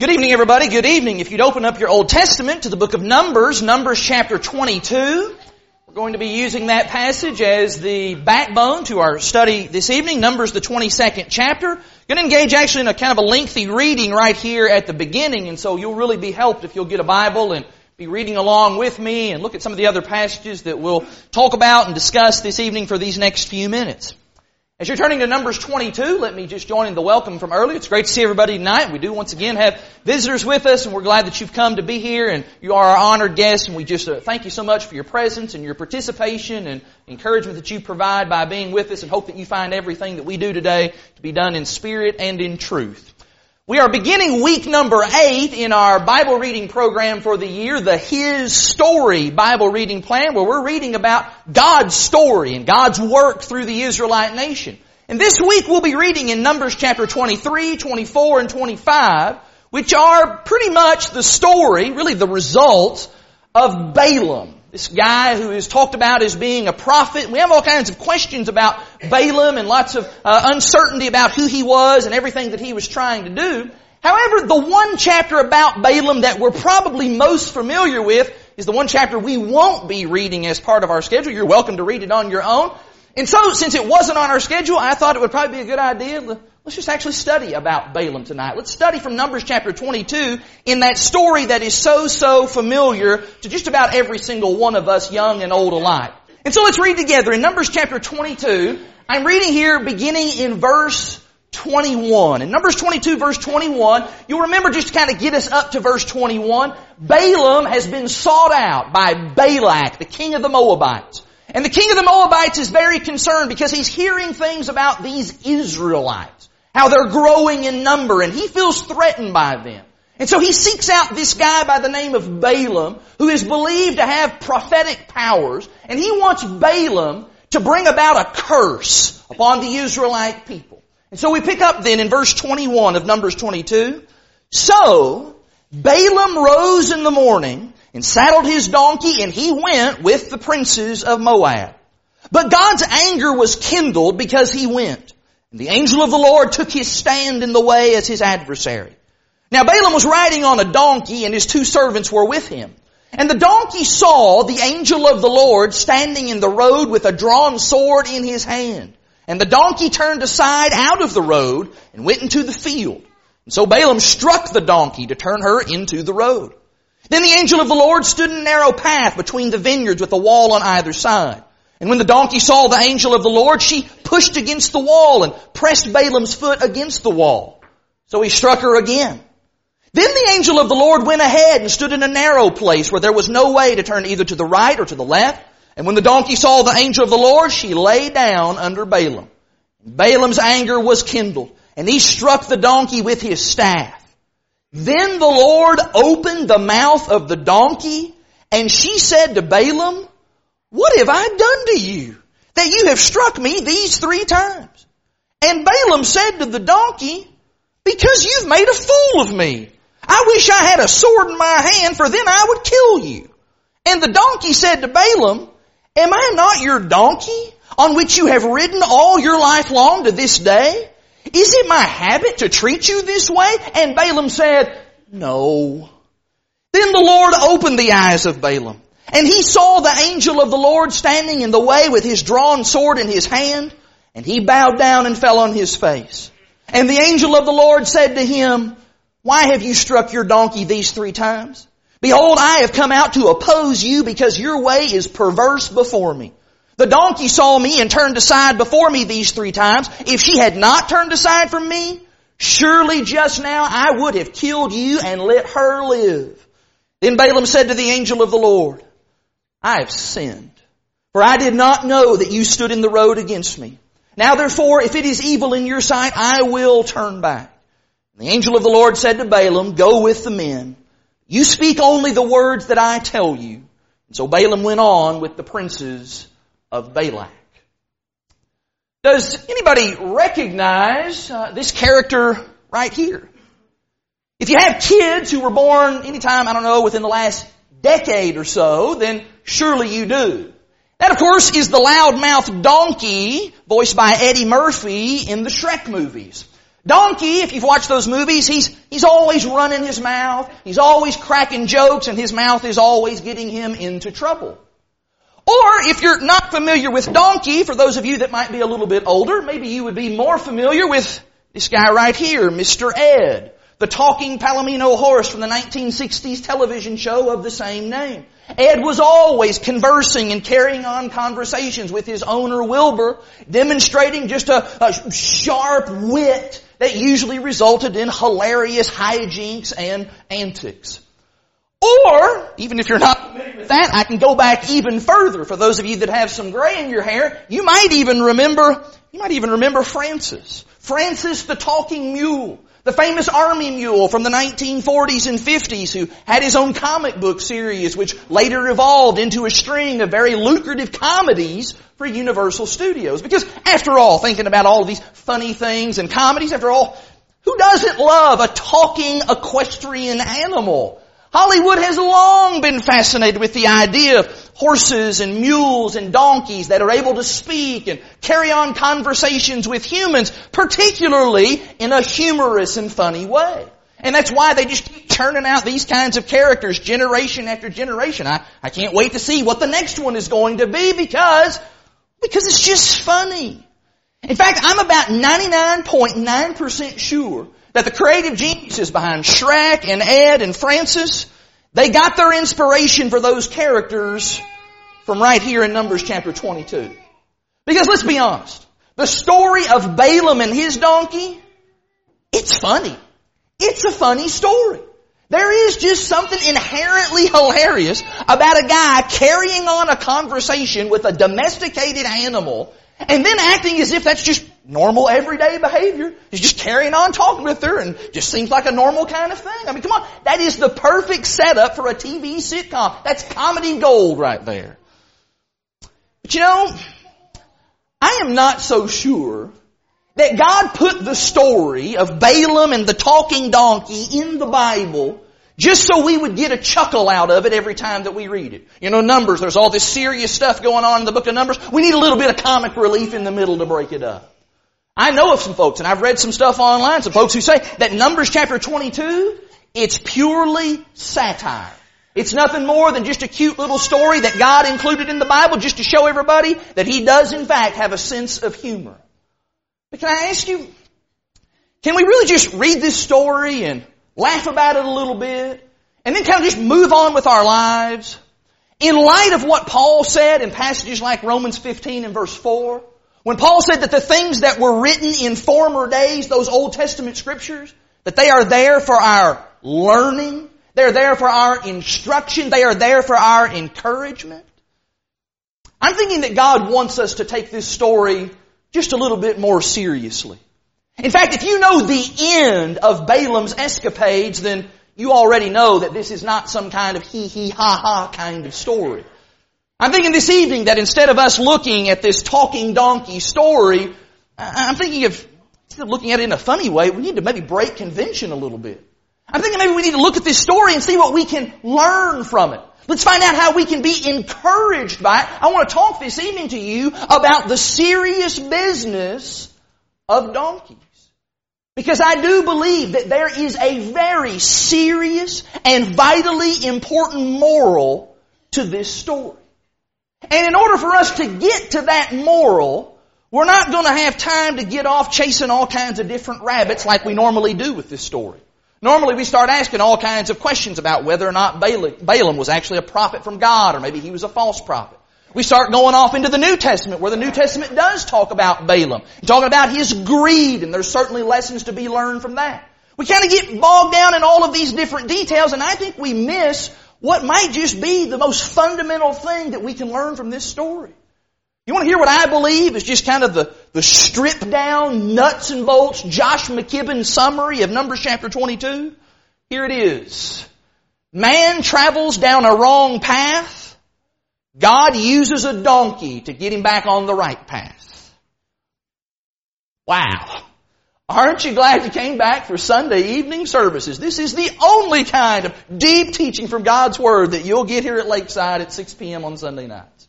Good evening, everybody. Good evening. If you'd open up your Old Testament to the book of Numbers, Numbers chapter 22. We're going to be using that passage as the backbone to our study this evening. Numbers the 22nd chapter. Going to engage actually in a kind of a lengthy reading right here at the beginning, and so you'll really be helped if you'll get a Bible and be reading along with me and look at some of the other passages that we'll talk about and discuss this evening for these next few minutes. As you're turning to Numbers 22, let me just join in the welcome from earlier. It's great to see everybody tonight. We do once again have visitors with us, and we're glad that you've come to be here, and you are our honored guests, and we just uh, thank you so much for your presence and your participation and encouragement that you provide by being with us, and hope that you find everything that we do today to be done in spirit and in truth. We are beginning week number eight in our Bible reading program for the year, the His Story Bible reading plan, where we're reading about God's story and God's work through the Israelite nation. And this week we'll be reading in Numbers chapter 23, 24, and 25, which are pretty much the story, really the results of Balaam. This guy who is talked about as being a prophet. We have all kinds of questions about Balaam and lots of uh, uncertainty about who he was and everything that he was trying to do. However, the one chapter about Balaam that we're probably most familiar with is the one chapter we won't be reading as part of our schedule. You're welcome to read it on your own. And so, since it wasn't on our schedule, I thought it would probably be a good idea Let's just actually study about Balaam tonight. Let's study from Numbers chapter 22 in that story that is so, so familiar to just about every single one of us, young and old alike. And so let's read together in Numbers chapter 22. I'm reading here beginning in verse 21. In Numbers 22 verse 21, you'll remember just to kind of get us up to verse 21, Balaam has been sought out by Balak, the king of the Moabites. And the king of the Moabites is very concerned because he's hearing things about these Israelites how they're growing in number, and he feels threatened by them. And so he seeks out this guy by the name of Balaam, who is believed to have prophetic powers, and he wants Balaam to bring about a curse upon the Israelite people. And so we pick up then in verse 21 of Numbers 22. So, Balaam rose in the morning and saddled his donkey and he went with the princes of Moab. But God's anger was kindled because he went. And the angel of the Lord took his stand in the way as his adversary. Now Balaam was riding on a donkey and his two servants were with him. And the donkey saw the angel of the Lord standing in the road with a drawn sword in his hand. And the donkey turned aside out of the road and went into the field. And so Balaam struck the donkey to turn her into the road. Then the angel of the Lord stood in a narrow path between the vineyards with a wall on either side. And when the donkey saw the angel of the Lord, she pushed against the wall and pressed Balaam's foot against the wall. So he struck her again. Then the angel of the Lord went ahead and stood in a narrow place where there was no way to turn either to the right or to the left. And when the donkey saw the angel of the Lord, she lay down under Balaam. Balaam's anger was kindled, and he struck the donkey with his staff. Then the Lord opened the mouth of the donkey, and she said to Balaam, what have I done to you that you have struck me these three times? And Balaam said to the donkey, because you've made a fool of me. I wish I had a sword in my hand for then I would kill you. And the donkey said to Balaam, am I not your donkey on which you have ridden all your life long to this day? Is it my habit to treat you this way? And Balaam said, no. Then the Lord opened the eyes of Balaam and he saw the angel of the Lord standing in the way with his drawn sword in his hand, and he bowed down and fell on his face. And the angel of the Lord said to him, Why have you struck your donkey these three times? Behold, I have come out to oppose you because your way is perverse before me. The donkey saw me and turned aside before me these three times. If she had not turned aside from me, surely just now I would have killed you and let her live. Then Balaam said to the angel of the Lord, I have sinned. For I did not know that you stood in the road against me. Now therefore, if it is evil in your sight, I will turn back. The angel of the Lord said to Balaam, Go with the men. You speak only the words that I tell you. And so Balaam went on with the princes of Balak. Does anybody recognize uh, this character right here? If you have kids who were born anytime, I don't know, within the last decade or so, then surely you do. That of course is the loudmouth donkey voiced by Eddie Murphy in the Shrek movies. Donkey, if you've watched those movies, he's, he's always running his mouth, he's always cracking jokes, and his mouth is always getting him into trouble. Or if you're not familiar with donkey, for those of you that might be a little bit older, maybe you would be more familiar with this guy right here, Mr. Ed, the talking Palomino horse from the 1960s television show of the same name. Ed was always conversing and carrying on conversations with his owner Wilbur, demonstrating just a, a sharp wit that usually resulted in hilarious hijinks and antics. Or, even if you're not that, I can go back even further. For those of you that have some gray in your hair, you might even remember, you might even remember Francis. Francis the talking mule. The famous army mule from the 1940s and 50s who had his own comic book series which later evolved into a string of very lucrative comedies for Universal Studios. Because after all, thinking about all these funny things and comedies, after all, who doesn't love a talking equestrian animal? Hollywood has long been fascinated with the idea of horses and mules and donkeys that are able to speak and carry on conversations with humans, particularly in a humorous and funny way. And that's why they just keep churning out these kinds of characters generation after generation. I, I can't wait to see what the next one is going to be because, because it's just funny. In fact, I'm about 99.9% sure that the creative geniuses behind Shrek and Ed and Francis, they got their inspiration for those characters from right here in Numbers chapter 22. Because let's be honest, the story of Balaam and his donkey, it's funny. It's a funny story. There is just something inherently hilarious about a guy carrying on a conversation with a domesticated animal and then acting as if that's just normal everyday behavior. He's just carrying on talking with her and just seems like a normal kind of thing. I mean, come on. That is the perfect setup for a TV sitcom. That's comedy gold right there. But you know, I am not so sure that God put the story of Balaam and the talking donkey in the Bible just so we would get a chuckle out of it every time that we read it. You know, Numbers, there's all this serious stuff going on in the book of Numbers. We need a little bit of comic relief in the middle to break it up. I know of some folks, and I've read some stuff online, some folks who say that Numbers chapter 22, it's purely satire. It's nothing more than just a cute little story that God included in the Bible just to show everybody that He does in fact have a sense of humor. But can I ask you, can we really just read this story and laugh about it a little bit, and then kind of just move on with our lives. In light of what Paul said in passages like Romans 15 and verse 4, when Paul said that the things that were written in former days, those Old Testament scriptures, that they are there for our learning, they're there for our instruction, they are there for our encouragement. I'm thinking that God wants us to take this story just a little bit more seriously. In fact, if you know the end of Balaam's escapades, then you already know that this is not some kind of hee hee ha ha kind of story. I'm thinking this evening that instead of us looking at this talking donkey story, I'm thinking of, instead of looking at it in a funny way, we need to maybe break convention a little bit. I'm thinking maybe we need to look at this story and see what we can learn from it. Let's find out how we can be encouraged by it. I want to talk this evening to you about the serious business of donkeys. Because I do believe that there is a very serious and vitally important moral to this story. And in order for us to get to that moral, we're not going to have time to get off chasing all kinds of different rabbits like we normally do with this story. Normally we start asking all kinds of questions about whether or not Balaam was actually a prophet from God or maybe he was a false prophet. We start going off into the New Testament where the New Testament does talk about Balaam. Talking about his greed and there's certainly lessons to be learned from that. We kind of get bogged down in all of these different details and I think we miss what might just be the most fundamental thing that we can learn from this story. You want to hear what I believe is just kind of the, the stripped down, nuts and bolts, Josh McKibben summary of Numbers chapter 22? Here it is. Man travels down a wrong path God uses a donkey to get him back on the right path. Wow. Aren't you glad you came back for Sunday evening services? This is the only kind of deep teaching from God's Word that you'll get here at Lakeside at 6 p.m. on Sunday nights.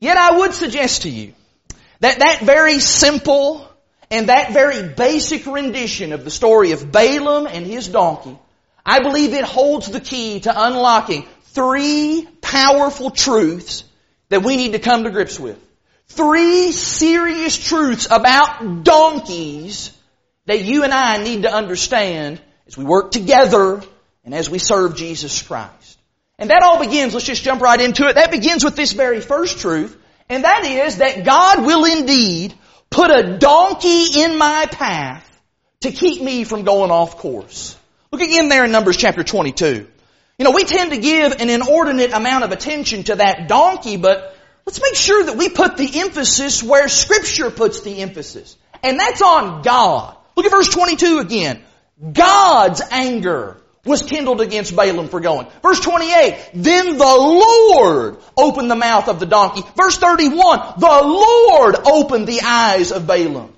Yet I would suggest to you that that very simple and that very basic rendition of the story of Balaam and his donkey, I believe it holds the key to unlocking three powerful truths that we need to come to grips with. Three serious truths about donkeys that you and I need to understand as we work together and as we serve Jesus Christ. And that all begins, let's just jump right into it. That begins with this very first truth, and that is that God will indeed put a donkey in my path to keep me from going off course. Look again there in Numbers chapter 22. You know, we tend to give an inordinate amount of attention to that donkey, but let's make sure that we put the emphasis where scripture puts the emphasis. And that's on God. Look at verse 22 again. God's anger was kindled against Balaam for going. Verse 28, then the Lord opened the mouth of the donkey. Verse 31, the Lord opened the eyes of Balaam.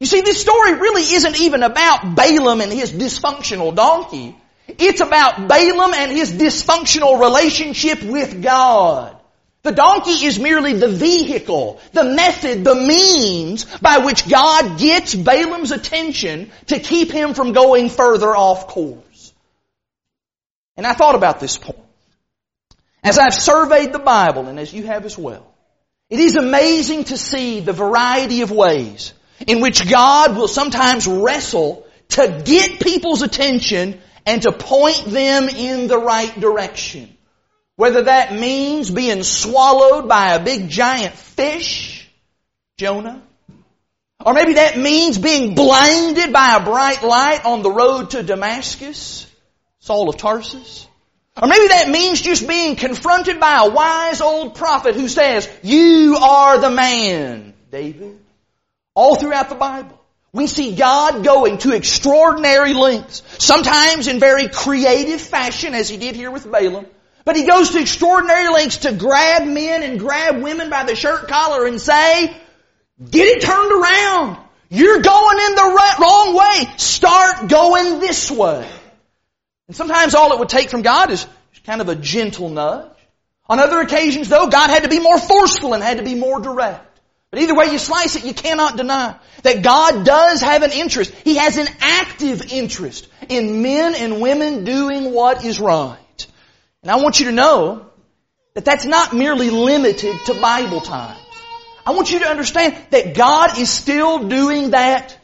You see, this story really isn't even about Balaam and his dysfunctional donkey. It's about Balaam and his dysfunctional relationship with God. The donkey is merely the vehicle, the method, the means by which God gets Balaam's attention to keep him from going further off course. And I thought about this point. As I've surveyed the Bible, and as you have as well, it is amazing to see the variety of ways in which God will sometimes wrestle to get people's attention and to point them in the right direction. Whether that means being swallowed by a big giant fish, Jonah, or maybe that means being blinded by a bright light on the road to Damascus, Saul of Tarsus. Or maybe that means just being confronted by a wise old prophet who says, you are the man, David. All throughout the Bible. We see God going to extraordinary lengths, sometimes in very creative fashion as he did here with Balaam, but he goes to extraordinary lengths to grab men and grab women by the shirt collar and say, get it turned around. You're going in the wrong way. Start going this way. And sometimes all it would take from God is kind of a gentle nudge. On other occasions though, God had to be more forceful and had to be more direct. But either way you slice it, you cannot deny that God does have an interest. He has an active interest in men and women doing what is right. And I want you to know that that's not merely limited to Bible times. I want you to understand that God is still doing that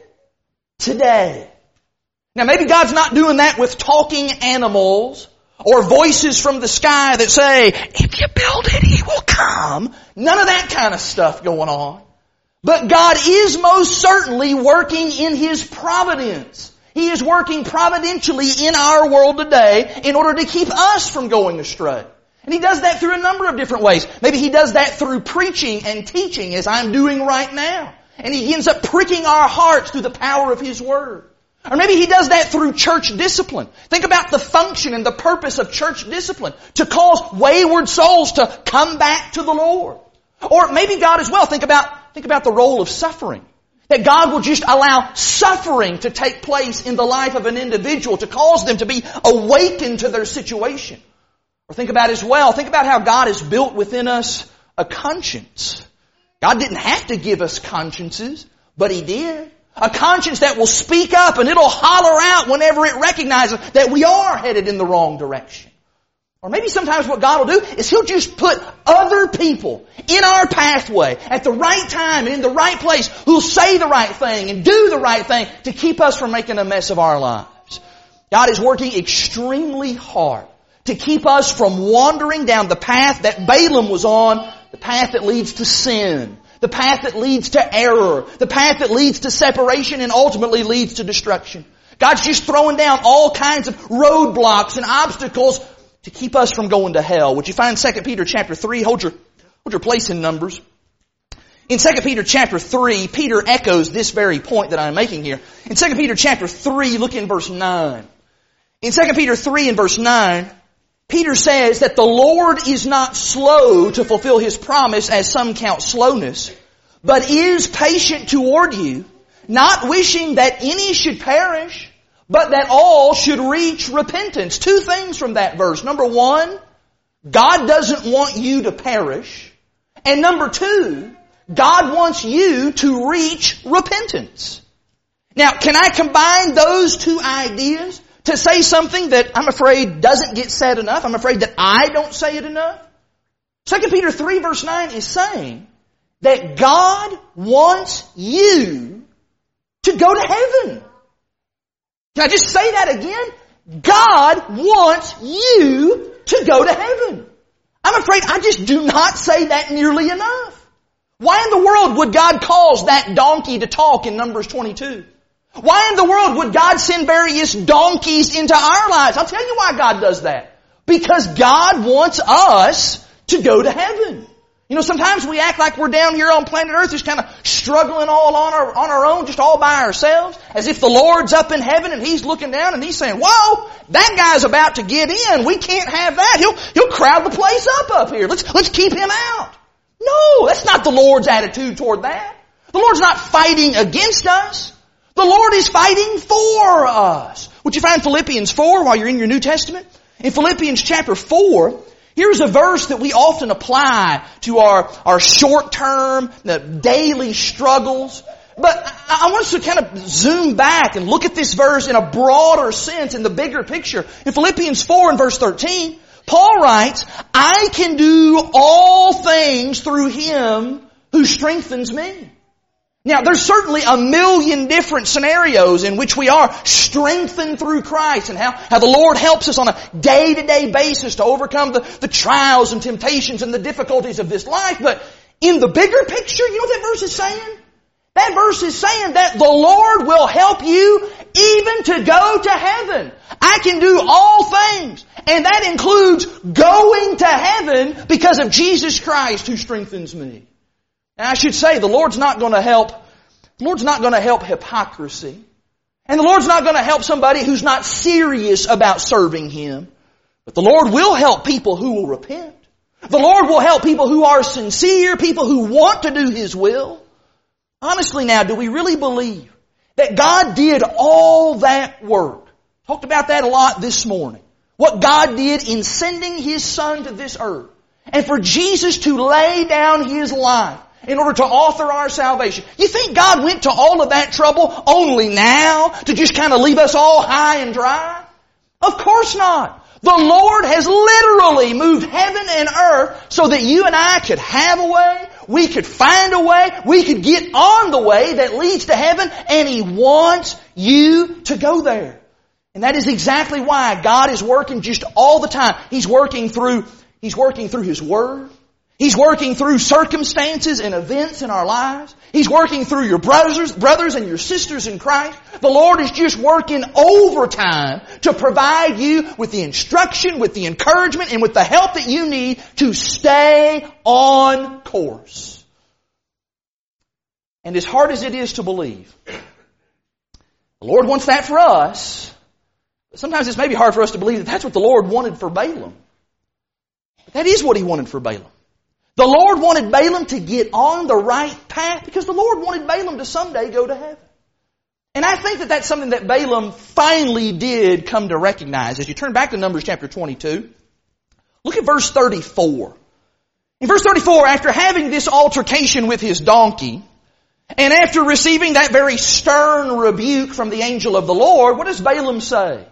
today. Now maybe God's not doing that with talking animals or voices from the sky that say, if you build it, He will come. None of that kind of stuff going on. But God is most certainly working in His providence. He is working providentially in our world today in order to keep us from going astray. And He does that through a number of different ways. Maybe He does that through preaching and teaching as I'm doing right now. And He ends up pricking our hearts through the power of His Word. Or maybe he does that through church discipline. Think about the function and the purpose of church discipline. To cause wayward souls to come back to the Lord. Or maybe God as well, think about, think about the role of suffering. That God will just allow suffering to take place in the life of an individual to cause them to be awakened to their situation. Or think about as well, think about how God has built within us a conscience. God didn't have to give us consciences, but He did. A conscience that will speak up and it'll holler out whenever it recognizes that we are headed in the wrong direction. Or maybe sometimes what God will do is He'll just put other people in our pathway at the right time and in the right place who'll say the right thing and do the right thing to keep us from making a mess of our lives. God is working extremely hard to keep us from wandering down the path that Balaam was on, the path that leads to sin, the path that leads to error. The path that leads to separation and ultimately leads to destruction. God's just throwing down all kinds of roadblocks and obstacles to keep us from going to hell. Would you find 2 Peter chapter 3? Hold your, hold your place in Numbers. In 2 Peter chapter 3, Peter echoes this very point that I'm making here. In 2 Peter chapter 3, look in verse 9. In 2 Peter 3 and verse 9, Peter says that the Lord is not slow to fulfill His promise as some count slowness, but is patient toward you, not wishing that any should perish, but that all should reach repentance. Two things from that verse. Number one, God doesn't want you to perish. And number two, God wants you to reach repentance. Now, can I combine those two ideas to say something that I'm afraid doesn't get said enough? I'm afraid that I don't say it enough? 2 Peter 3 verse 9 is saying that God wants you to go to heaven. Can I just say that again? God wants you to go to heaven. I'm afraid I just do not say that nearly enough. Why in the world would God cause that donkey to talk in Numbers 22? Why in the world would God send various donkeys into our lives? I'll tell you why God does that. Because God wants us to go to heaven. You know, sometimes we act like we're down here on planet Earth just kind of struggling all on our, on our own, just all by ourselves, as if the Lord's up in heaven and He's looking down and He's saying, whoa, that guy's about to get in. We can't have that. He'll, he'll crowd the place up up here. Let's, let's keep him out. No, that's not the Lord's attitude toward that. The Lord's not fighting against us. The Lord is fighting for us. Would you find Philippians 4 while you're in your New Testament? In Philippians chapter 4, Here's a verse that we often apply to our, our short-term, daily struggles. But I want us to kind of zoom back and look at this verse in a broader sense, in the bigger picture. In Philippians 4 and verse 13, Paul writes, I can do all things through Him who strengthens me. Now, there's certainly a million different scenarios in which we are strengthened through Christ and how, how the Lord helps us on a day-to-day basis to overcome the, the trials and temptations and the difficulties of this life. But in the bigger picture, you know what that verse is saying? That verse is saying that the Lord will help you even to go to heaven. I can do all things. And that includes going to heaven because of Jesus Christ who strengthens me. And I should say, the Lord's not going to help, the Lord's not going to help hypocrisy. And the Lord's not going to help somebody who's not serious about serving Him. But the Lord will help people who will repent. The Lord will help people who are sincere, people who want to do His will. Honestly now, do we really believe that God did all that work? Talked about that a lot this morning. What God did in sending His Son to this earth. And for Jesus to lay down His life in order to author our salvation. You think God went to all of that trouble only now to just kind of leave us all high and dry? Of course not. The Lord has literally moved heaven and earth so that you and I could have a way, we could find a way, we could get on the way that leads to heaven, and He wants you to go there. And that is exactly why God is working just all the time. He's working through, He's working through His Word. He's working through circumstances and events in our lives. He's working through your brothers, brothers and your sisters in Christ. The Lord is just working overtime to provide you with the instruction, with the encouragement, and with the help that you need to stay on course. And as hard as it is to believe, the Lord wants that for us. Sometimes it's maybe hard for us to believe that that's what the Lord wanted for Balaam. But that is what He wanted for Balaam. The Lord wanted Balaam to get on the right path because the Lord wanted Balaam to someday go to heaven. And I think that that's something that Balaam finally did come to recognize. As you turn back to Numbers chapter 22, look at verse 34. In verse 34, after having this altercation with his donkey, and after receiving that very stern rebuke from the angel of the Lord, what does Balaam say?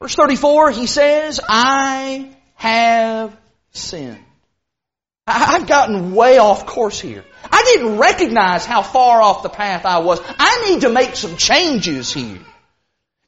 Verse 34, he says, I have sinned. I've gotten way off course here. I didn't recognize how far off the path I was. I need to make some changes here.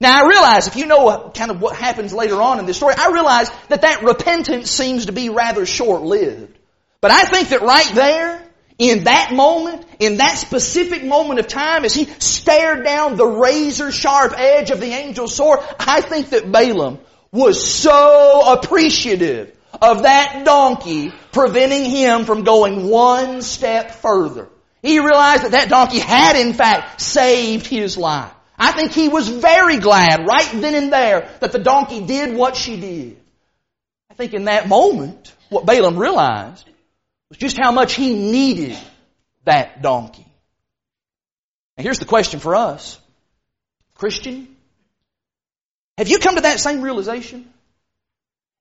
Now I realize if you know kind of what happens later on in this story, I realize that that repentance seems to be rather short-lived. But I think that right there, in that moment, in that specific moment of time, as he stared down the razor sharp edge of the angel's sword, I think that Balaam was so appreciative of that donkey preventing him from going one step further. He realized that that donkey had in fact saved his life. I think he was very glad right then and there that the donkey did what she did. I think in that moment, what Balaam realized was just how much he needed that donkey. And here's the question for us. Christian, have you come to that same realization?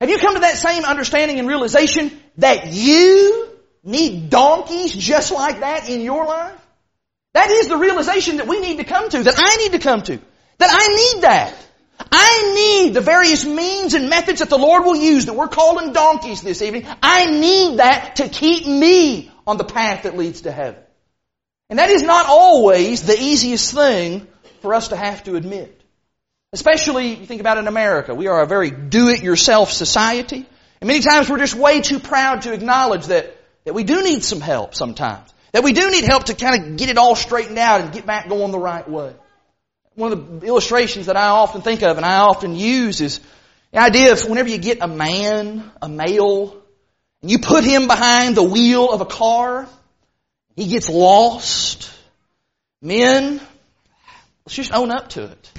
Have you come to that same understanding and realization that you need donkeys just like that in your life? That is the realization that we need to come to, that I need to come to. That I need that. I need the various means and methods that the Lord will use that we're calling donkeys this evening. I need that to keep me on the path that leads to heaven. And that is not always the easiest thing for us to have to admit. Especially, you think about in America. We are a very do-it-yourself society. And many times we're just way too proud to acknowledge that, that we do need some help sometimes. That we do need help to kind of get it all straightened out and get back going the right way. One of the illustrations that I often think of and I often use is the idea of whenever you get a man, a male, and you put him behind the wheel of a car, he gets lost. Men, let's just own up to it.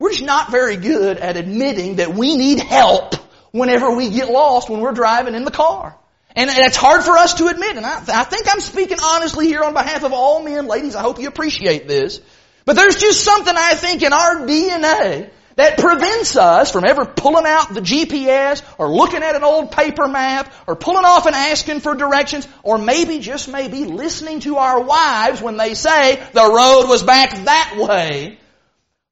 We're just not very good at admitting that we need help whenever we get lost when we're driving in the car. And it's hard for us to admit, and I, I think I'm speaking honestly here on behalf of all men. Ladies, I hope you appreciate this. But there's just something I think in our DNA that prevents us from ever pulling out the GPS or looking at an old paper map or pulling off and asking for directions or maybe, just maybe, listening to our wives when they say the road was back that way.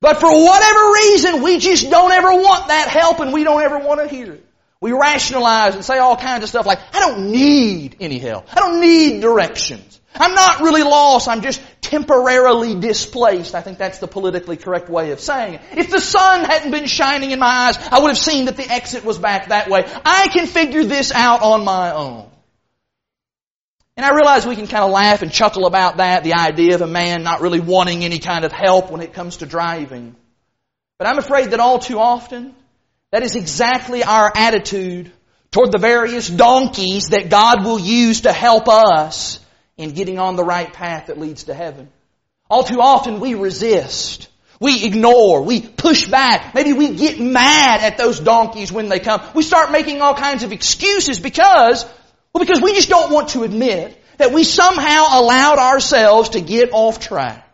But for whatever reason, we just don't ever want that help and we don't ever want to hear it. We rationalize and say all kinds of stuff like, I don't need any help. I don't need directions. I'm not really lost. I'm just temporarily displaced. I think that's the politically correct way of saying it. If the sun hadn't been shining in my eyes, I would have seen that the exit was back that way. I can figure this out on my own. And I realize we can kind of laugh and chuckle about that, the idea of a man not really wanting any kind of help when it comes to driving. But I'm afraid that all too often, that is exactly our attitude toward the various donkeys that God will use to help us in getting on the right path that leads to heaven. All too often we resist. We ignore. We push back. Maybe we get mad at those donkeys when they come. We start making all kinds of excuses because, well, because we just don't want to admit that we somehow allowed ourselves to get off track.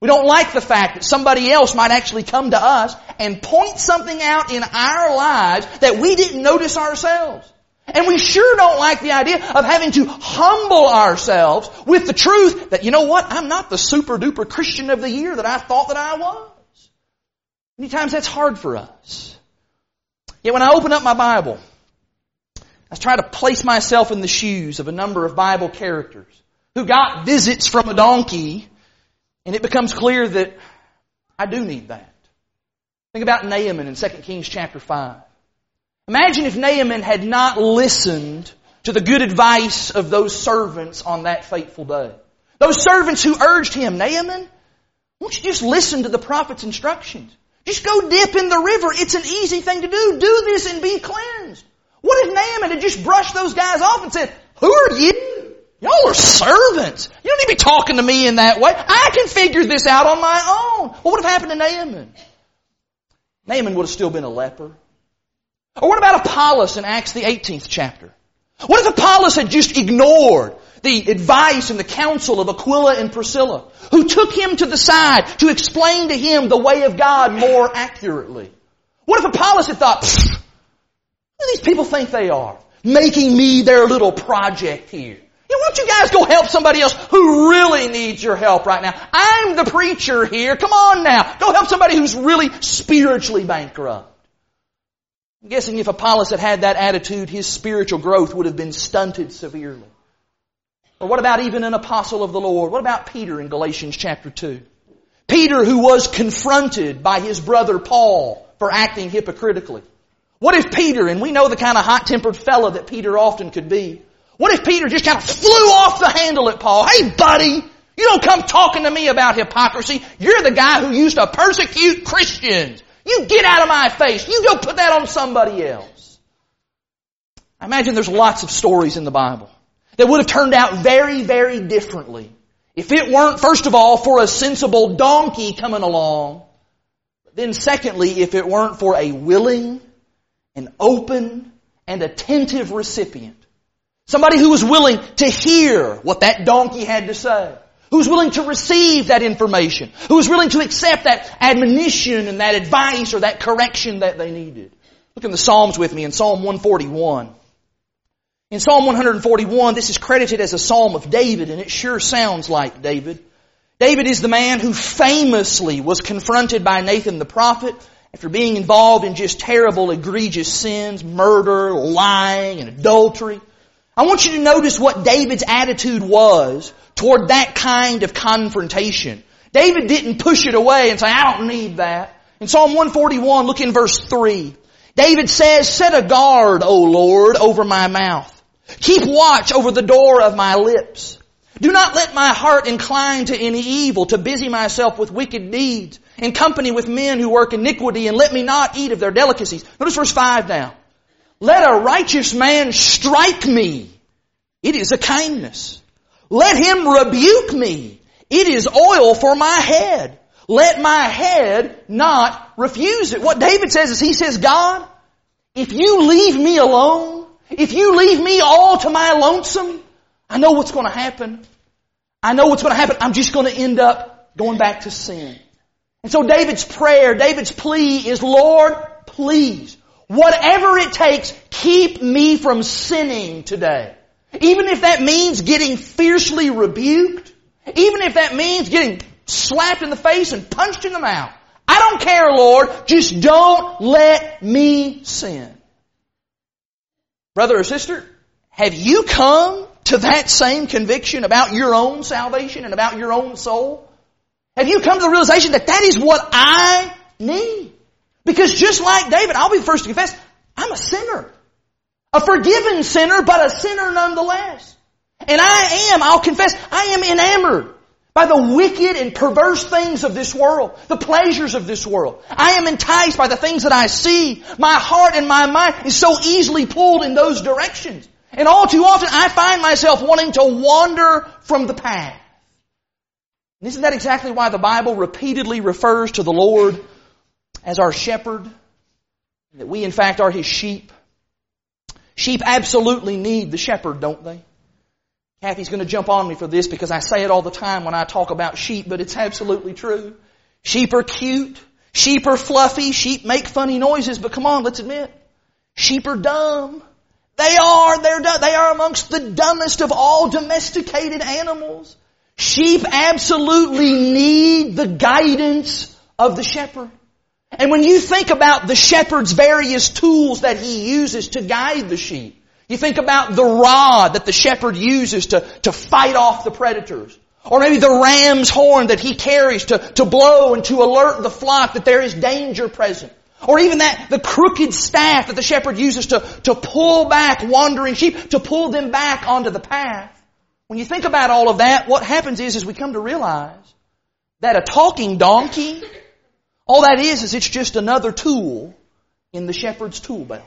We don't like the fact that somebody else might actually come to us and point something out in our lives that we didn't notice ourselves. And we sure don't like the idea of having to humble ourselves with the truth that, you know what, I'm not the super duper Christian of the year that I thought that I was. Many times that's hard for us. Yet when I open up my Bible, I try to place myself in the shoes of a number of Bible characters who got visits from a donkey and it becomes clear that I do need that. Think about Naaman in 2 Kings chapter 5. Imagine if Naaman had not listened to the good advice of those servants on that fateful day. Those servants who urged him, Naaman, won't you just listen to the prophet's instructions? Just go dip in the river. It's an easy thing to do. Do this and be cleansed. What if Naaman had just brushed those guys off and said, who are you? Y'all are servants. You don't need to be talking to me in that way. I can figure this out on my own. What would have happened to Naaman? Naaman would have still been a leper. Or what about Apollos in Acts the 18th chapter? What if Apollos had just ignored the advice and the counsel of Aquila and Priscilla, who took him to the side to explain to him the way of God more accurately? What if Apollos had thought, these people think they are? Making me their little project here. Know, why don't you guys go help somebody else who really needs your help right now? I'm the preacher here. Come on now. Go help somebody who's really spiritually bankrupt. I'm guessing if Apollos had had that attitude, his spiritual growth would have been stunted severely. Or what about even an apostle of the Lord? What about Peter in Galatians chapter 2? Peter who was confronted by his brother Paul for acting hypocritically. What if Peter, and we know the kind of hot-tempered fellow that Peter often could be, what if Peter just kind of flew off the handle at Paul? Hey buddy, you don't come talking to me about hypocrisy. You're the guy who used to persecute Christians. You get out of my face. You go put that on somebody else. I imagine there's lots of stories in the Bible that would have turned out very, very differently if it weren't, first of all, for a sensible donkey coming along. Then secondly, if it weren't for a willing and open and attentive recipient Somebody who was willing to hear what that donkey had to say. Who's willing to receive that information. Who's willing to accept that admonition and that advice or that correction that they needed. Look in the Psalms with me in Psalm 141. In Psalm 141, this is credited as a Psalm of David and it sure sounds like David. David is the man who famously was confronted by Nathan the prophet after being involved in just terrible, egregious sins, murder, lying, and adultery. I want you to notice what David's attitude was toward that kind of confrontation. David didn't push it away and say, I don't need that. In Psalm 141, look in verse 3. David says, Set a guard, O Lord, over my mouth. Keep watch over the door of my lips. Do not let my heart incline to any evil, to busy myself with wicked deeds, in company with men who work iniquity, and let me not eat of their delicacies. Notice verse 5 now. Let a righteous man strike me. It is a kindness. Let him rebuke me. It is oil for my head. Let my head not refuse it. What David says is he says, God, if you leave me alone, if you leave me all to my lonesome, I know what's going to happen. I know what's going to happen. I'm just going to end up going back to sin. And so David's prayer, David's plea is, Lord, please, whatever it takes, keep me from sinning today. Even if that means getting fiercely rebuked, even if that means getting slapped in the face and punched in the mouth. I don't care, Lord. Just don't let me sin. Brother or sister, have you come to that same conviction about your own salvation and about your own soul? Have you come to the realization that that is what I need? Because just like David, I'll be the first to confess, I'm a sinner. A forgiven sinner, but a sinner nonetheless. And I am, I'll confess, I am enamored by the wicked and perverse things of this world, the pleasures of this world. I am enticed by the things that I see. My heart and my mind is so easily pulled in those directions. And all too often I find myself wanting to wander from the path. And isn't that exactly why the Bible repeatedly refers to the Lord as our shepherd? That we in fact are His sheep? Sheep absolutely need the shepherd, don't they? Kathy's going to jump on me for this because I say it all the time when I talk about sheep, but it's absolutely true. Sheep are cute. Sheep are fluffy. Sheep make funny noises, but come on, let's admit. Sheep are dumb. They are, they're, they are amongst the dumbest of all domesticated animals. Sheep absolutely need the guidance of the shepherd. And when you think about the shepherd's various tools that he uses to guide the sheep, you think about the rod that the shepherd uses to, to fight off the predators. Or maybe the ram's horn that he carries to, to blow and to alert the flock that there is danger present. Or even that, the crooked staff that the shepherd uses to, to pull back wandering sheep, to pull them back onto the path. When you think about all of that, what happens is, is we come to realize that a talking donkey, all that is, is it's just another tool in the shepherd's tool belt.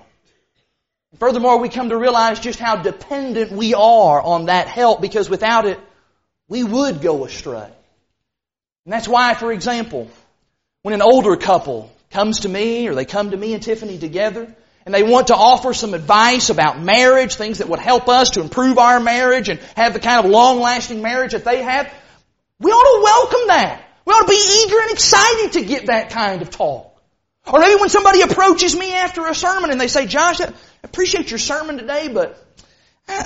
Furthermore, we come to realize just how dependent we are on that help because without it, we would go astray. And that's why, for example, when an older couple comes to me or they come to me and Tiffany together and they want to offer some advice about marriage, things that would help us to improve our marriage and have the kind of long-lasting marriage that they have, we ought to welcome that. We ought to be eager and excited to get that kind of talk. Or maybe when somebody approaches me after a sermon and they say, Josh, I appreciate your sermon today, but uh,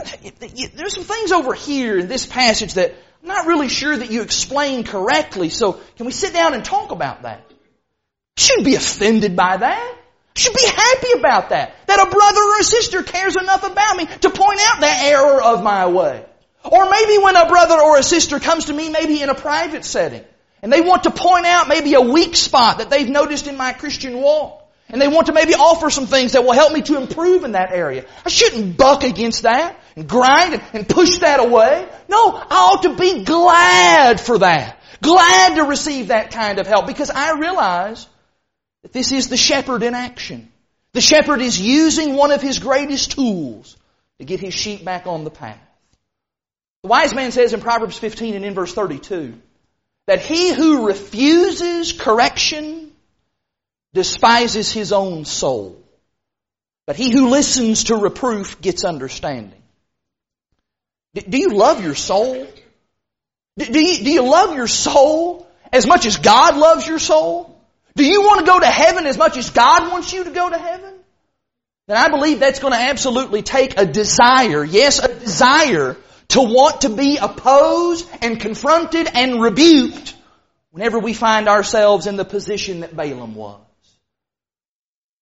there's some things over here in this passage that I'm not really sure that you explained correctly, so can we sit down and talk about that? Shouldn't be offended by that. Should be happy about that. That a brother or a sister cares enough about me to point out that error of my way. Or maybe when a brother or a sister comes to me, maybe in a private setting, and they want to point out maybe a weak spot that they've noticed in my Christian walk. And they want to maybe offer some things that will help me to improve in that area. I shouldn't buck against that and grind and, push that away. No, I ought to be glad for that. Glad to receive that kind of help because I realize that this is the shepherd in action. The shepherd is using one of his greatest tools to get his sheep back on the path. The wise man says in Proverbs 15 and in verse 32, that he who refuses correction despises his own soul. But he who listens to reproof gets understanding. Do you love your soul? Do you, do you love your soul as much as God loves your soul? Do you want to go to heaven as much as God wants you to go to heaven? Then I believe that's going to absolutely take a desire, yes, a desire to want to be opposed and confronted and rebuked whenever we find ourselves in the position that Balaam was.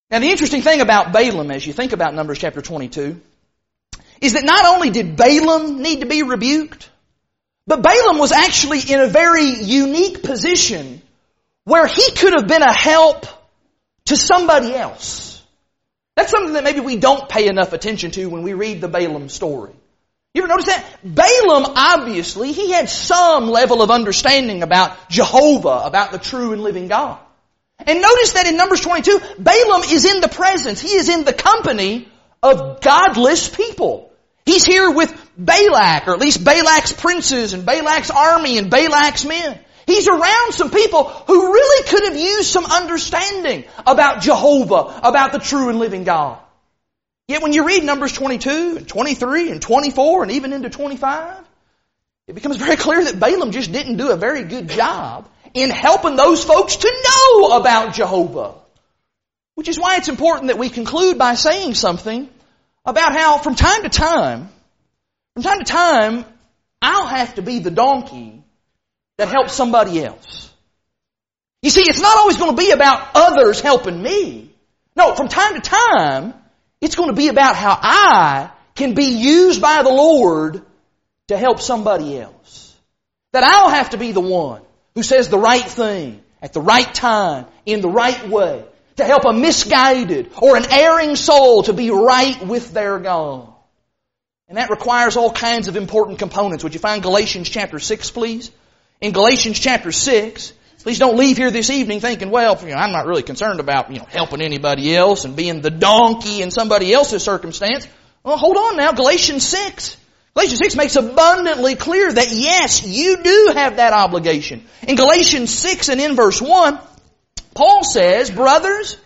Now the interesting thing about Balaam as you think about Numbers chapter 22 is that not only did Balaam need to be rebuked, but Balaam was actually in a very unique position where he could have been a help to somebody else. That's something that maybe we don't pay enough attention to when we read the Balaam story. You ever notice that? Balaam, obviously, he had some level of understanding about Jehovah, about the true and living God. And notice that in Numbers 22, Balaam is in the presence, he is in the company of godless people. He's here with Balak, or at least Balak's princes and Balak's army and Balak's men. He's around some people who really could have used some understanding about Jehovah, about the true and living God. Yet when you read Numbers 22 and 23 and 24 and even into 25, it becomes very clear that Balaam just didn't do a very good job in helping those folks to know about Jehovah. Which is why it's important that we conclude by saying something about how from time to time, from time to time, I'll have to be the donkey that helps somebody else. You see, it's not always going to be about others helping me. No, from time to time, it's going to be about how I can be used by the Lord to help somebody else. That I'll have to be the one who says the right thing at the right time in the right way to help a misguided or an erring soul to be right with their God. And that requires all kinds of important components. Would you find Galatians chapter 6, please? In Galatians chapter 6, please don't leave here this evening thinking, well, you know, I'm not really concerned about, you know, helping anybody else and being the donkey in somebody else's circumstance. Well, hold on now. Galatians 6. Galatians 6 makes abundantly clear that yes, you do have that obligation. In Galatians 6 and in verse 1, Paul says, brothers,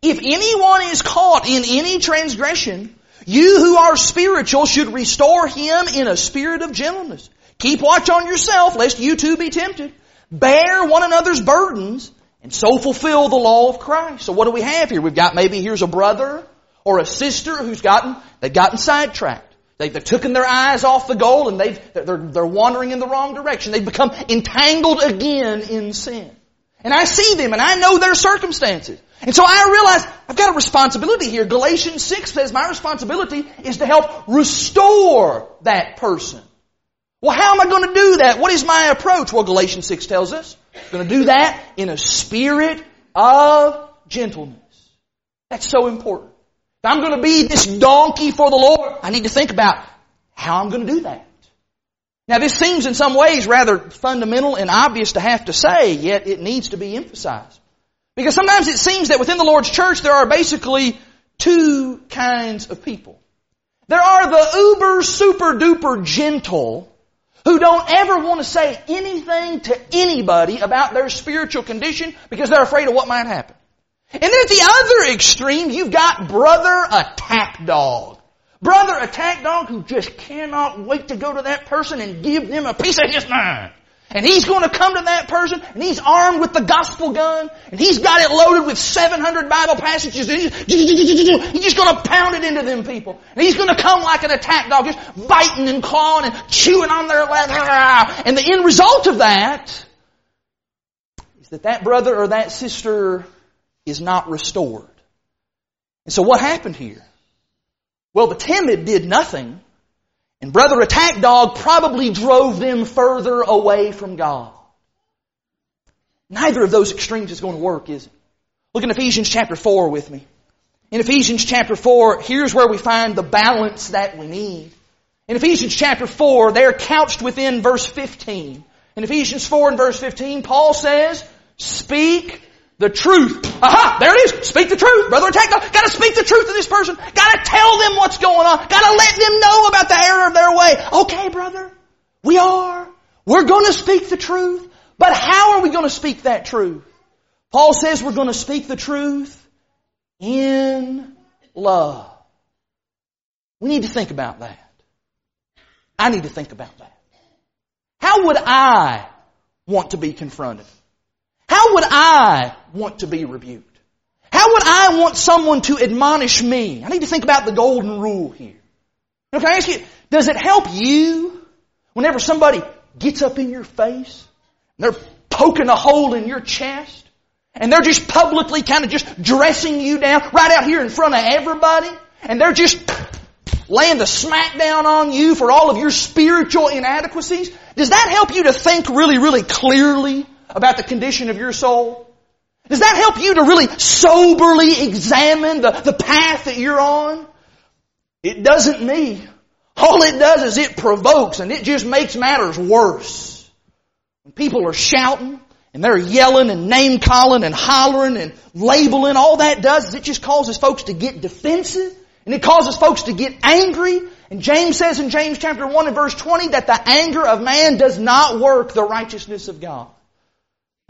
if anyone is caught in any transgression, you who are spiritual should restore him in a spirit of gentleness. Keep watch on yourself lest you too be tempted. Bear one another's burdens and so fulfill the law of Christ. So what do we have here? We've got maybe here's a brother or a sister who's gotten, they've gotten sidetracked. They've, they've taken their eyes off the goal and they've, they're, they're wandering in the wrong direction. They've become entangled again in sin. And I see them and I know their circumstances. And so I realize I've got a responsibility here. Galatians 6 says my responsibility is to help restore that person. Well, how am I going to do that? What is my approach? Well, Galatians 6 tells us I'm going to do that in a spirit of gentleness. That's so important. If I'm going to be this donkey for the Lord, I need to think about how I'm going to do that. Now this seems in some ways rather fundamental and obvious to have to say, yet it needs to be emphasized. Because sometimes it seems that within the Lord's church there are basically two kinds of people. There are the uber super duper gentle who don't ever want to say anything to anybody about their spiritual condition because they're afraid of what might happen. And then at the other extreme, you've got brother attack dog. Brother attack dog who just cannot wait to go to that person and give them a piece of his mind. And he's going to come to that person and he's armed with the gospel gun and he's got it loaded with 700 Bible passages. And he's just going to pound it into them people. And he's going to come like an attack dog, just biting and clawing and chewing on their leather. And the end result of that is that that brother or that sister is not restored. And so what happened here? Well, the timid did nothing, and Brother Attack Dog probably drove them further away from God. Neither of those extremes is going to work, is it? Look in Ephesians chapter 4 with me. In Ephesians chapter 4, here's where we find the balance that we need. In Ephesians chapter 4, they're couched within verse 15. In Ephesians 4 and verse 15, Paul says, Speak the truth. Aha! There it is. Speak the truth. Brother attack. Gotta speak the truth to this person. Gotta tell them what's going on. Gotta let them know about the error of their way. Okay, brother. We are. We're gonna speak the truth. But how are we gonna speak that truth? Paul says we're gonna speak the truth in love. We need to think about that. I need to think about that. How would I want to be confronted? How would I want to be rebuked? How would I want someone to admonish me? I need to think about the golden rule here. Now, can I ask you, does it help you Whenever somebody gets up in your face, and they're poking a hole in your chest, and they're just publicly kind of just dressing you down right out here in front of everybody, and they're just laying the smackdown on you for all of your spiritual inadequacies, does that help you to think really, really clearly about the condition of your soul? Does that help you to really soberly examine the, the path that you're on? It doesn't me. All it does is it provokes and it just makes matters worse. When people are shouting and they're yelling and name calling and hollering and labeling, all that does is it just causes folks to get defensive and it causes folks to get angry. And James says in James chapter 1 and verse 20 that the anger of man does not work the righteousness of God.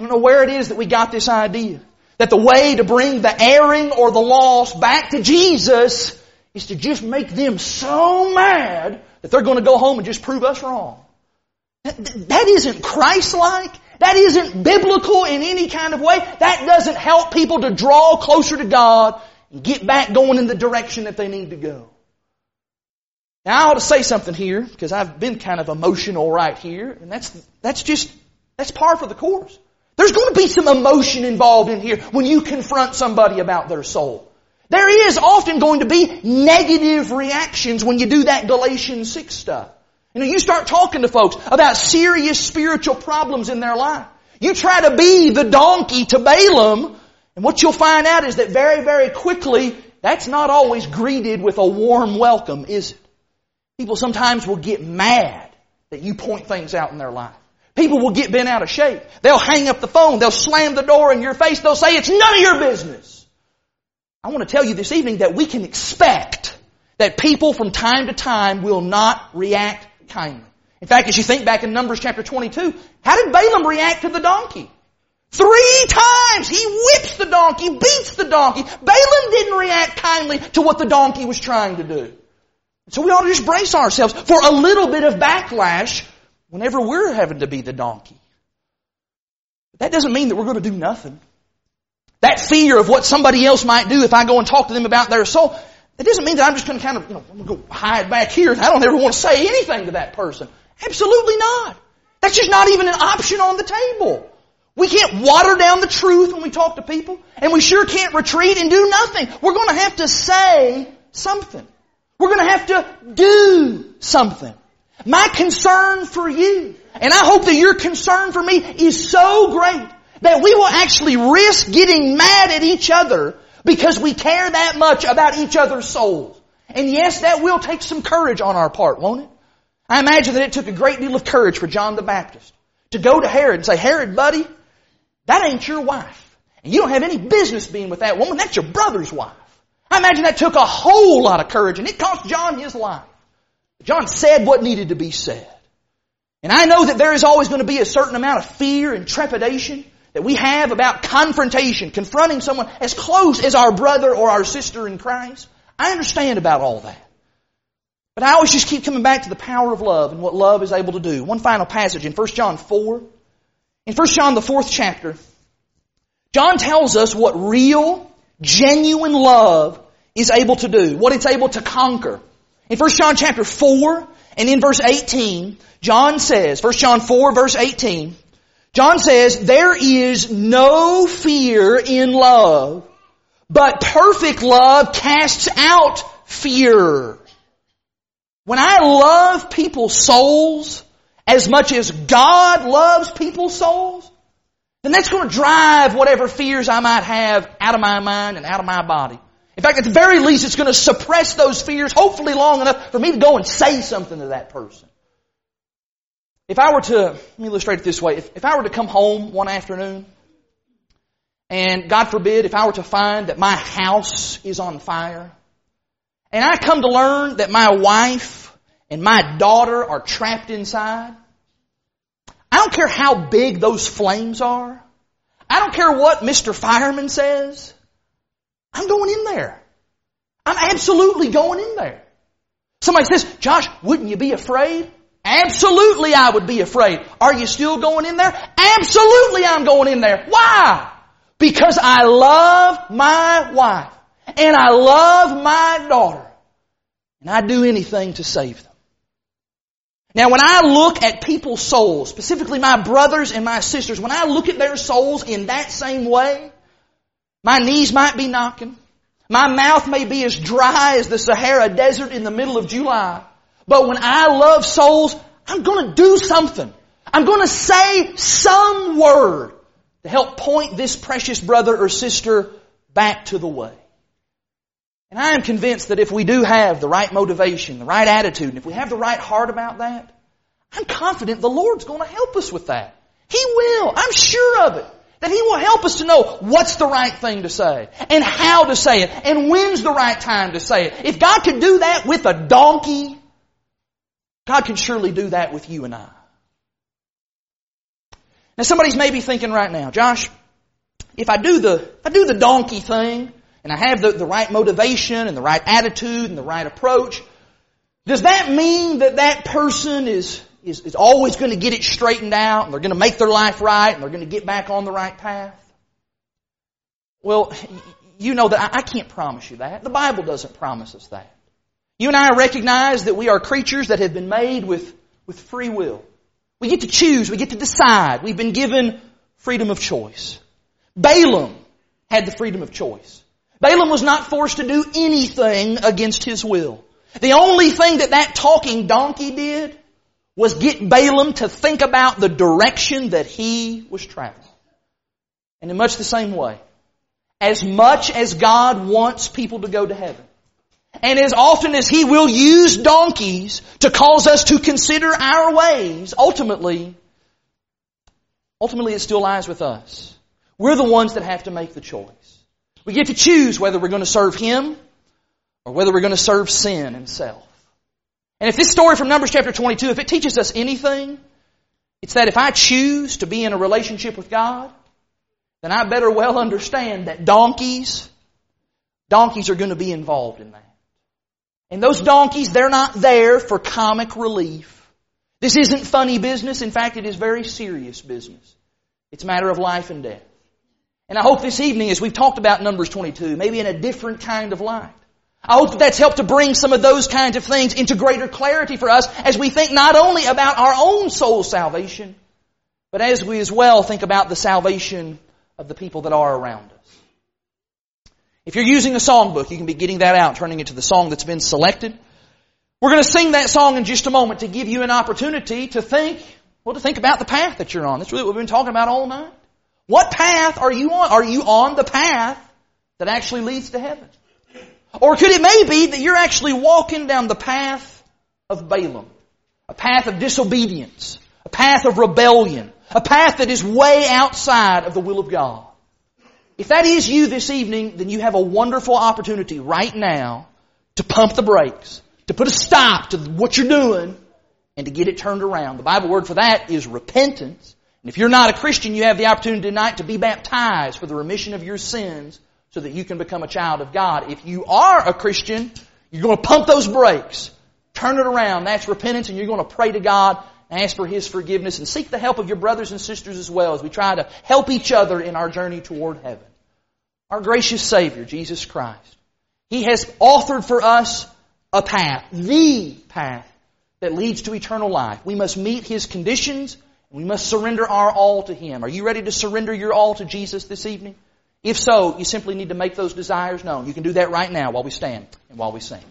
I don't know where it is that we got this idea. That the way to bring the erring or the lost back to Jesus is to just make them so mad that they're going to go home and just prove us wrong. That, that isn't Christ-like. That isn't biblical in any kind of way. That doesn't help people to draw closer to God and get back going in the direction that they need to go. Now I ought to say something here because I've been kind of emotional right here, and that's that's just that's par for the course. There's going to be some emotion involved in here when you confront somebody about their soul. There is often going to be negative reactions when you do that Galatians 6 stuff. You know, you start talking to folks about serious spiritual problems in their life. You try to be the donkey to Balaam, and what you'll find out is that very, very quickly, that's not always greeted with a warm welcome, is it? People sometimes will get mad that you point things out in their life. People will get bent out of shape. They'll hang up the phone. They'll slam the door in your face. They'll say, it's none of your business. I want to tell you this evening that we can expect that people from time to time will not react kindly. In fact, as you think back in Numbers chapter 22, how did Balaam react to the donkey? Three times he whips the donkey, beats the donkey. Balaam didn't react kindly to what the donkey was trying to do. So we ought to just brace ourselves for a little bit of backlash whenever we're having to be the donkey. But that doesn't mean that we're going to do nothing. That fear of what somebody else might do if I go and talk to them about their soul, that doesn't mean that I'm just going to kind of, you know, I'm going to go hide back here I don't ever want to say anything to that person. Absolutely not. That's just not even an option on the table. We can't water down the truth when we talk to people, and we sure can't retreat and do nothing. We're going to have to say something. We're going to have to do something. My concern for you, and I hope that your concern for me is so great that we will actually risk getting mad at each other because we care that much about each other's souls. And yes, that will take some courage on our part, won't it? I imagine that it took a great deal of courage for John the Baptist to go to Herod and say, Herod, buddy, that ain't your wife. And you don't have any business being with that woman. That's your brother's wife. I imagine that took a whole lot of courage and it cost John his life. John said what needed to be said. And I know that there is always going to be a certain amount of fear and trepidation that we have about confrontation, confronting someone as close as our brother or our sister in Christ. I understand about all that. But I always just keep coming back to the power of love and what love is able to do. One final passage in 1 John 4. In 1 John, the fourth chapter, John tells us what real, genuine love is able to do, what it's able to conquer. In 1 John chapter 4 and in verse 18, John says, 1 John 4 verse 18, John says, there is no fear in love, but perfect love casts out fear. When I love people's souls as much as God loves people's souls, then that's going to drive whatever fears I might have out of my mind and out of my body. In fact, at the very least, it's going to suppress those fears, hopefully long enough for me to go and say something to that person. If I were to, let me illustrate it this way. If, if I were to come home one afternoon, and God forbid, if I were to find that my house is on fire, and I come to learn that my wife and my daughter are trapped inside, I don't care how big those flames are. I don't care what Mr. Fireman says. I'm going in there. I'm absolutely going in there. Somebody says, Josh, wouldn't you be afraid? Absolutely I would be afraid. Are you still going in there? Absolutely I'm going in there. Why? Because I love my wife and I love my daughter and I'd do anything to save them. Now when I look at people's souls, specifically my brothers and my sisters, when I look at their souls in that same way, my knees might be knocking. My mouth may be as dry as the Sahara Desert in the middle of July. But when I love souls, I'm gonna do something. I'm gonna say some word to help point this precious brother or sister back to the way. And I am convinced that if we do have the right motivation, the right attitude, and if we have the right heart about that, I'm confident the Lord's going to help us with that. He will. I'm sure of it. That He will help us to know what's the right thing to say, and how to say it, and when's the right time to say it. If God could do that with a donkey, God can surely do that with you and I. Now somebody's maybe thinking right now, Josh, if I do the, if I do the donkey thing, and I have the, the right motivation and the right attitude and the right approach, does that mean that that person is, is, is always going to get it straightened out and they're going to make their life right and they're going to get back on the right path? Well, you know that I, can't promise you that. The Bible doesn't promise us that. You and I recognize that we are creatures that have been made with, with free will. We get to choose. We get to decide. We've been given freedom of choice. Balaam had the freedom of choice. Balaam was not forced to do anything against his will. The only thing that that talking donkey did was get Balaam to think about the direction that he was traveling. And in much the same way, as much as God wants people to go to heaven, and as often as He will use donkeys to cause us to consider our ways, ultimately, ultimately it still lies with us. We're the ones that have to make the choice. We get to choose whether we're going to serve Him or whether we're going to serve sin and self. And if this story from Numbers chapter 22, if it teaches us anything, it's that if I choose to be in a relationship with God, then I better well understand that donkeys, donkeys are going to be involved in that. And those donkeys, they're not there for comic relief. This isn't funny business. In fact, it is very serious business. It's a matter of life and death. And I hope this evening, as we've talked about Numbers 22, maybe in a different kind of light, I hope that that's helped to bring some of those kinds of things into greater clarity for us as we think not only about our own soul salvation, but as we as well think about the salvation of the people that are around us. If you're using a songbook, you can be getting that out, turning it to the song that's been selected. We're going to sing that song in just a moment to give you an opportunity to think, well, to think about the path that you're on. That's really what we've been talking about all night. What path are you on? Are you on the path that actually leads to heaven? Or could it may be that you're actually walking down the path of Balaam, a path of disobedience, a path of rebellion, a path that is way outside of the will of God. If that is you this evening, then you have a wonderful opportunity right now to pump the brakes, to put a stop to what you're doing, and to get it turned around. The Bible word for that is repentance. And if you're not a Christian, you have the opportunity tonight to be baptized for the remission of your sins so that you can become a child of God. If you are a Christian, you're going to pump those brakes, turn it around. That's repentance and you're going to pray to God, ask for His forgiveness and seek the help of your brothers and sisters as well as we try to help each other in our journey toward heaven. Our gracious Savior, Jesus Christ, He has authored for us a path, the path that leads to eternal life. We must meet His conditions and we must surrender our all to Him. Are you ready to surrender your all to Jesus this evening? If so, you simply need to make those desires known. You can do that right now while we stand and while we sing.